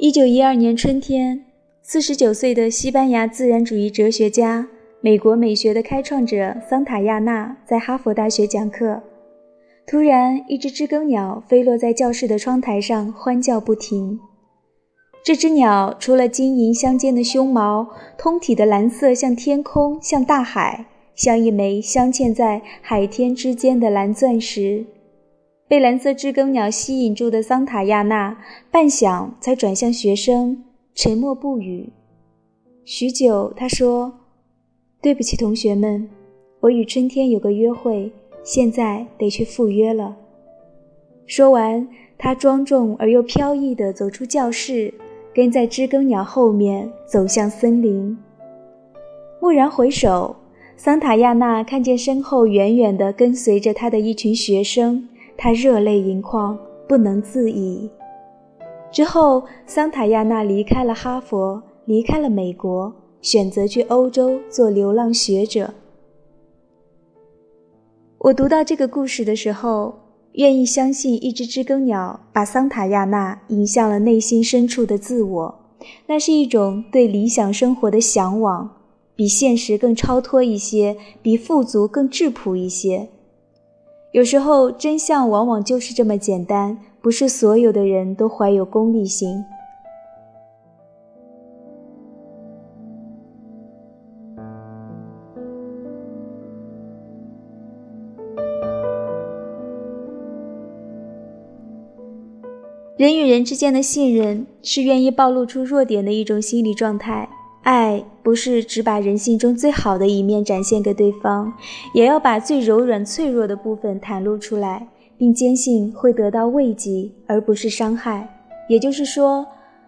一九一二年春天，四十九岁的西班牙自然主义哲学家、美国美学的开创者桑塔亚纳在哈佛大学讲课。突然，一只知更鸟飞落在教室的窗台上，欢叫不停。这只鸟除了金银相间的胸毛，通体的蓝色像天空，像大海，像一枚镶嵌在海天之间的蓝钻石。被蓝色知更鸟吸引住的桑塔亚娜，半晌才转向学生，沉默不语。许久，他说：“对不起，同学们，我与春天有个约会，现在得去赴约了。”说完，他庄重而又飘逸地走出教室，跟在知更鸟后面走向森林。蓦然回首，桑塔亚纳看见身后远远地跟随着他的一群学生。他热泪盈眶，不能自已。之后，桑塔亚娜离开了哈佛，离开了美国，选择去欧洲做流浪学者。我读到这个故事的时候，愿意相信一只知更鸟把桑塔亚娜引向了内心深处的自我。那是一种对理想生活的向往，比现实更超脱一些，比富足更质朴一些。有时候，真相往往就是这么简单，不是所有的人都怀有功利心。人与人之间的信任，是愿意暴露出弱点的一种心理状态。爱不是只把人性中最好的一面展现给对方，也要把最柔软脆弱的部分袒露出来，并坚信会得到慰藉而不是伤害。也就是说，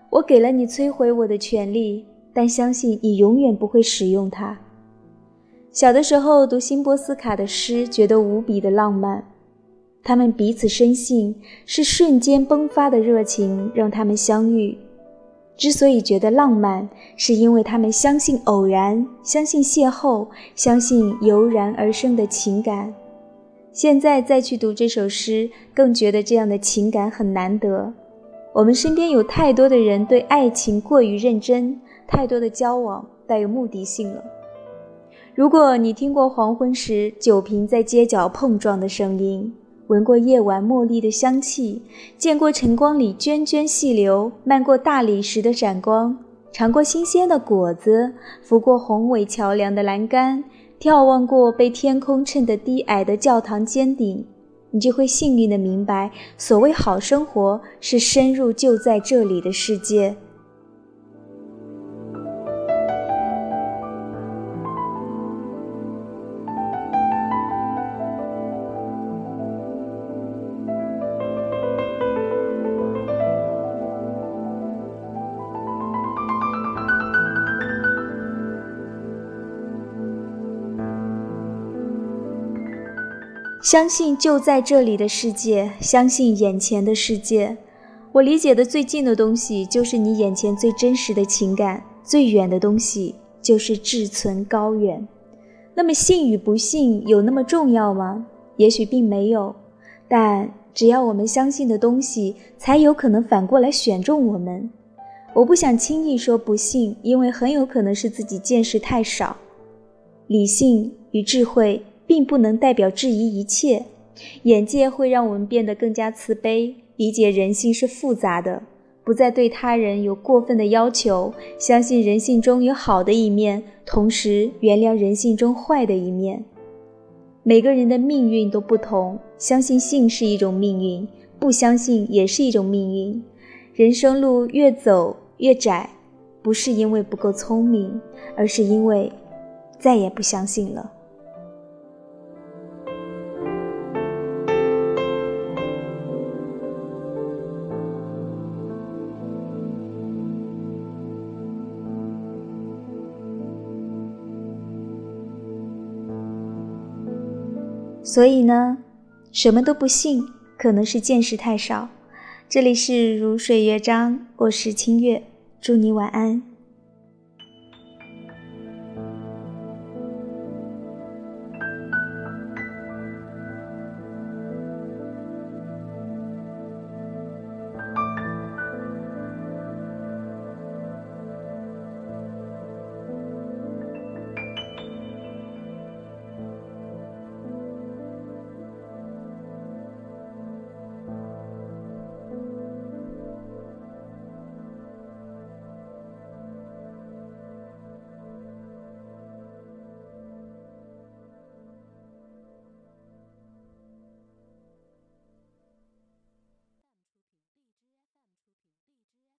我给了你摧毁我的权利，但相信你永远不会使用它。小的时候读辛波斯卡的诗，觉得无比的浪漫。他们彼此深信，是瞬间迸发的热情让他们相遇。之所以觉得浪漫，是因为他们相信偶然，相信邂逅，相信油然而生的情感。现在再去读这首诗，更觉得这样的情感很难得。我们身边有太多的人对爱情过于认真，太多的交往带有目的性了。如果你听过黄昏时酒瓶在街角碰撞的声音，闻过夜晚茉莉的香气，见过晨光里涓涓细流，漫过大理石的闪光，尝过新鲜的果子，拂过宏伟桥梁的栏杆，眺望过被天空衬得低矮的教堂尖顶，你就会幸运地明白，所谓好生活，是深入就在这里的世界。相信就在这里的世界，相信眼前的世界。我理解的最近的东西，就是你眼前最真实的情感；最远的东西，就是志存高远。那么信与不信有那么重要吗？也许并没有。但只要我们相信的东西，才有可能反过来选中我们。我不想轻易说不信，因为很有可能是自己见识太少。理性与智慧。并不能代表质疑一切，眼界会让我们变得更加慈悲，理解人性是复杂的，不再对他人有过分的要求，相信人性中有好的一面，同时原谅人性中坏的一面。每个人的命运都不同，相信性是一种命运，不相信也是一种命运。人生路越走越窄，不是因为不够聪明，而是因为再也不相信了。所以呢，什么都不信，可能是见识太少。这里是如水乐章，我是清月，祝你晚安。